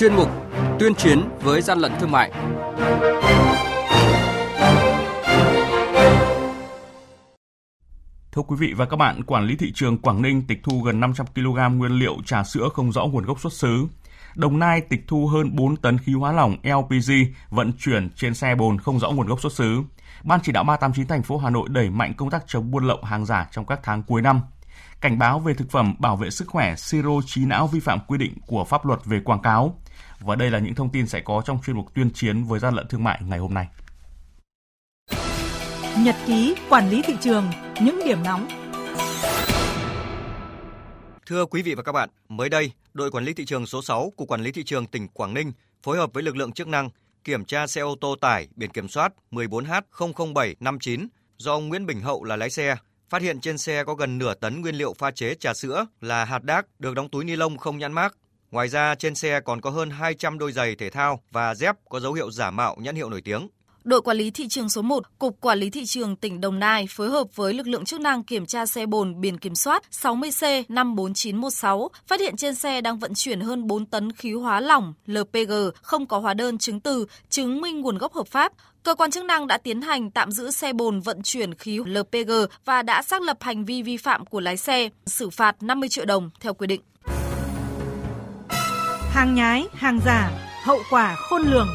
chuyên mục Tuyên chiến với gian lận thương mại. Thưa quý vị và các bạn, quản lý thị trường Quảng Ninh tịch thu gần 500 kg nguyên liệu trà sữa không rõ nguồn gốc xuất xứ. Đồng Nai tịch thu hơn 4 tấn khí hóa lỏng LPG vận chuyển trên xe bồn không rõ nguồn gốc xuất xứ. Ban chỉ đạo 389 thành phố Hà Nội đẩy mạnh công tác chống buôn lậu hàng giả trong các tháng cuối năm. Cảnh báo về thực phẩm bảo vệ sức khỏe siro trí não vi phạm quy định của pháp luật về quảng cáo. Và đây là những thông tin sẽ có trong chuyên mục tuyên chiến với gian lận thương mại ngày hôm nay. Nhật ký quản lý thị trường, những điểm nóng. Thưa quý vị và các bạn, mới đây, đội quản lý thị trường số 6 của quản lý thị trường tỉnh Quảng Ninh phối hợp với lực lượng chức năng kiểm tra xe ô tô tải biển kiểm soát 14H00759 do ông Nguyễn Bình Hậu là lái xe, phát hiện trên xe có gần nửa tấn nguyên liệu pha chế trà sữa là hạt đác được đóng túi ni lông không nhãn mác. Ngoài ra trên xe còn có hơn 200 đôi giày thể thao và dép có dấu hiệu giả mạo nhãn hiệu nổi tiếng. Đội quản lý thị trường số 1, Cục Quản lý thị trường tỉnh Đồng Nai phối hợp với lực lượng chức năng kiểm tra xe bồn biển kiểm soát 60C54916, phát hiện trên xe đang vận chuyển hơn 4 tấn khí hóa lỏng LPG không có hóa đơn chứng từ chứng minh nguồn gốc hợp pháp. Cơ quan chức năng đã tiến hành tạm giữ xe bồn vận chuyển khí LPG và đã xác lập hành vi vi phạm của lái xe, xử phạt 50 triệu đồng theo quy định. Hàng nhái, hàng giả, hậu quả khôn lường.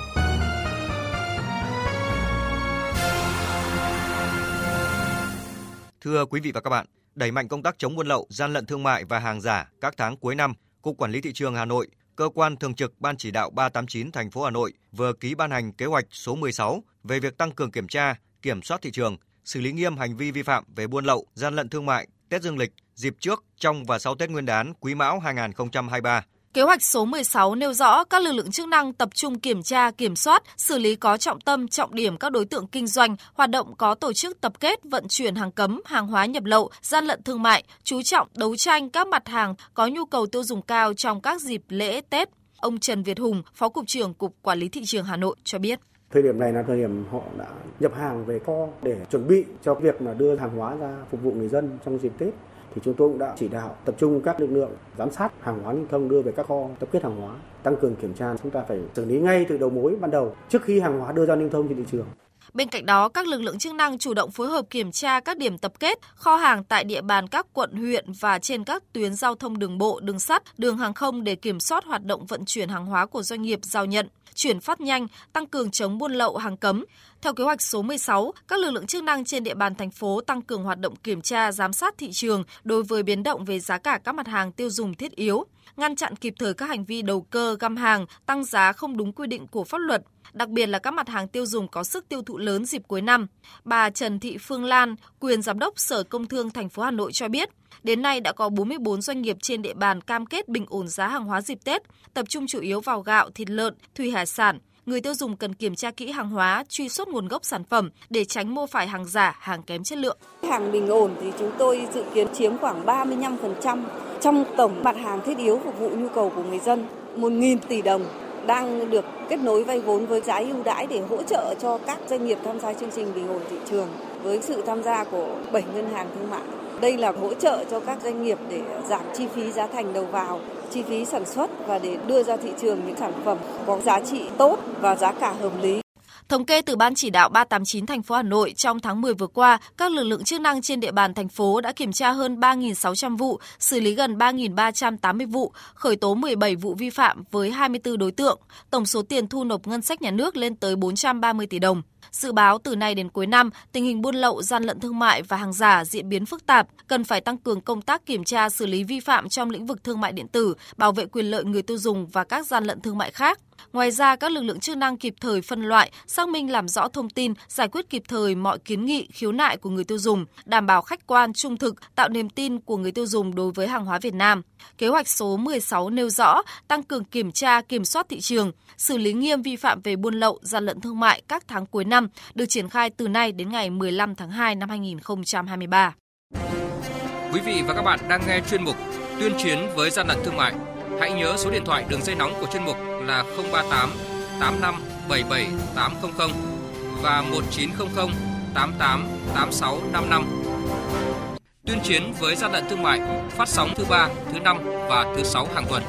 Thưa quý vị và các bạn, đẩy mạnh công tác chống buôn lậu, gian lận thương mại và hàng giả các tháng cuối năm, Cục Quản lý thị trường Hà Nội, cơ quan thường trực Ban chỉ đạo 389 thành phố Hà Nội vừa ký ban hành kế hoạch số 16 về việc tăng cường kiểm tra, kiểm soát thị trường, xử lý nghiêm hành vi vi phạm về buôn lậu, gian lận thương mại, Tết Dương lịch, dịp trước, trong và sau Tết Nguyên đán Quý Mão 2023 Kế hoạch số 16 nêu rõ các lực lượng chức năng tập trung kiểm tra, kiểm soát, xử lý có trọng tâm, trọng điểm các đối tượng kinh doanh, hoạt động có tổ chức tập kết, vận chuyển hàng cấm, hàng hóa nhập lậu, gian lận thương mại, chú trọng đấu tranh các mặt hàng có nhu cầu tiêu dùng cao trong các dịp lễ Tết. Ông Trần Việt Hùng, Phó Cục trưởng Cục Quản lý Thị trường Hà Nội cho biết. Thời điểm này là thời điểm họ đã nhập hàng về kho để chuẩn bị cho việc mà đưa hàng hóa ra phục vụ người dân trong dịp Tết thì chúng tôi cũng đã chỉ đạo tập trung các lực lượng giám sát hàng hóa lưu thông đưa về các kho tập kết hàng hóa, tăng cường kiểm tra. Chúng ta phải xử lý ngay từ đầu mối ban đầu, trước khi hàng hóa đưa ra lưu thông trên thị trường. Bên cạnh đó, các lực lượng chức năng chủ động phối hợp kiểm tra các điểm tập kết, kho hàng tại địa bàn các quận, huyện và trên các tuyến giao thông đường bộ, đường sắt, đường hàng không để kiểm soát hoạt động vận chuyển hàng hóa của doanh nghiệp giao nhận, chuyển phát nhanh, tăng cường chống buôn lậu hàng cấm. Theo kế hoạch số 16, các lực lượng chức năng trên địa bàn thành phố tăng cường hoạt động kiểm tra, giám sát thị trường đối với biến động về giá cả các mặt hàng tiêu dùng thiết yếu, ngăn chặn kịp thời các hành vi đầu cơ, găm hàng, tăng giá không đúng quy định của pháp luật, đặc biệt là các mặt hàng tiêu dùng có sức tiêu thụ lớn dịp cuối năm. Bà Trần Thị Phương Lan, quyền giám đốc Sở Công Thương thành phố Hà Nội cho biết, đến nay đã có 44 doanh nghiệp trên địa bàn cam kết bình ổn giá hàng hóa dịp Tết, tập trung chủ yếu vào gạo, thịt lợn, thủy hải sản. Người tiêu dùng cần kiểm tra kỹ hàng hóa, truy xuất nguồn gốc sản phẩm để tránh mua phải hàng giả, hàng kém chất lượng. Hàng bình ổn thì chúng tôi dự kiến chiếm khoảng 35% trong tổng mặt hàng thiết yếu phục vụ nhu cầu của người dân. 1.000 tỷ đồng đang được kết nối vay vốn với giá ưu đãi để hỗ trợ cho các doanh nghiệp tham gia chương trình bình ổn thị trường với sự tham gia của 7 ngân hàng thương mại. Đây là hỗ trợ cho các doanh nghiệp để giảm chi phí giá thành đầu vào, chi phí sản xuất và để đưa ra thị trường những sản phẩm có giá trị tốt và giá cả hợp lý. Thống kê từ Ban chỉ đạo 389 thành phố Hà Nội trong tháng 10 vừa qua, các lực lượng chức năng trên địa bàn thành phố đã kiểm tra hơn 3.600 vụ, xử lý gần 3.380 vụ, khởi tố 17 vụ vi phạm với 24 đối tượng. Tổng số tiền thu nộp ngân sách nhà nước lên tới 430 tỷ đồng. Dự báo từ nay đến cuối năm, tình hình buôn lậu, gian lận thương mại và hàng giả diễn biến phức tạp, cần phải tăng cường công tác kiểm tra xử lý vi phạm trong lĩnh vực thương mại điện tử, bảo vệ quyền lợi người tiêu dùng và các gian lận thương mại khác. Ngoài ra, các lực lượng chức năng kịp thời phân loại, xác minh làm rõ thông tin, giải quyết kịp thời mọi kiến nghị, khiếu nại của người tiêu dùng, đảm bảo khách quan, trung thực, tạo niềm tin của người tiêu dùng đối với hàng hóa Việt Nam. Kế hoạch số 16 nêu rõ tăng cường kiểm tra, kiểm soát thị trường, xử lý nghiêm vi phạm về buôn lậu, gian lận thương mại các tháng cuối năm, năm được triển khai từ nay đến ngày 15 tháng 2 năm 2023. Quý vị và các bạn đang nghe chuyên mục Tuyên chiến với gian lận thương mại. Hãy nhớ số điện thoại đường dây nóng của chuyên mục là 038 85 77 800 và 1900 88 86 55. Tuyên chiến với gian lận thương mại phát sóng thứ ba, thứ năm và thứ sáu hàng tuần.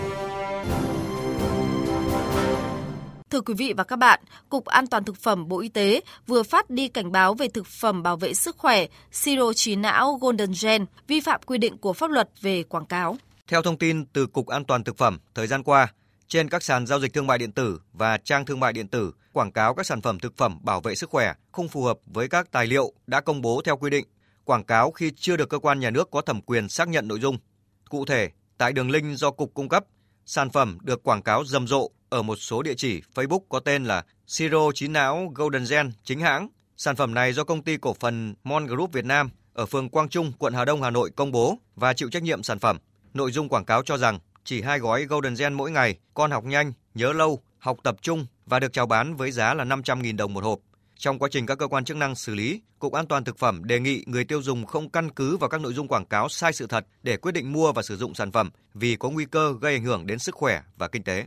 Thưa quý vị và các bạn, Cục An toàn Thực phẩm Bộ Y tế vừa phát đi cảnh báo về thực phẩm bảo vệ sức khỏe siro trí não Golden Gen vi phạm quy định của pháp luật về quảng cáo. Theo thông tin từ Cục An toàn Thực phẩm, thời gian qua, trên các sàn giao dịch thương mại điện tử và trang thương mại điện tử quảng cáo các sản phẩm thực phẩm bảo vệ sức khỏe không phù hợp với các tài liệu đã công bố theo quy định, quảng cáo khi chưa được cơ quan nhà nước có thẩm quyền xác nhận nội dung. Cụ thể, tại đường link do cục cung cấp, sản phẩm được quảng cáo rầm rộ ở một số địa chỉ Facebook có tên là Siro trí não Golden Gen chính hãng. Sản phẩm này do công ty cổ phần Mon Group Việt Nam ở phường Quang Trung, quận Hà Đông, Hà Nội công bố và chịu trách nhiệm sản phẩm. Nội dung quảng cáo cho rằng chỉ hai gói Golden Gen mỗi ngày, con học nhanh, nhớ lâu, học tập trung và được chào bán với giá là 500.000 đồng một hộp. Trong quá trình các cơ quan chức năng xử lý, Cục An toàn thực phẩm đề nghị người tiêu dùng không căn cứ vào các nội dung quảng cáo sai sự thật để quyết định mua và sử dụng sản phẩm vì có nguy cơ gây ảnh hưởng đến sức khỏe và kinh tế.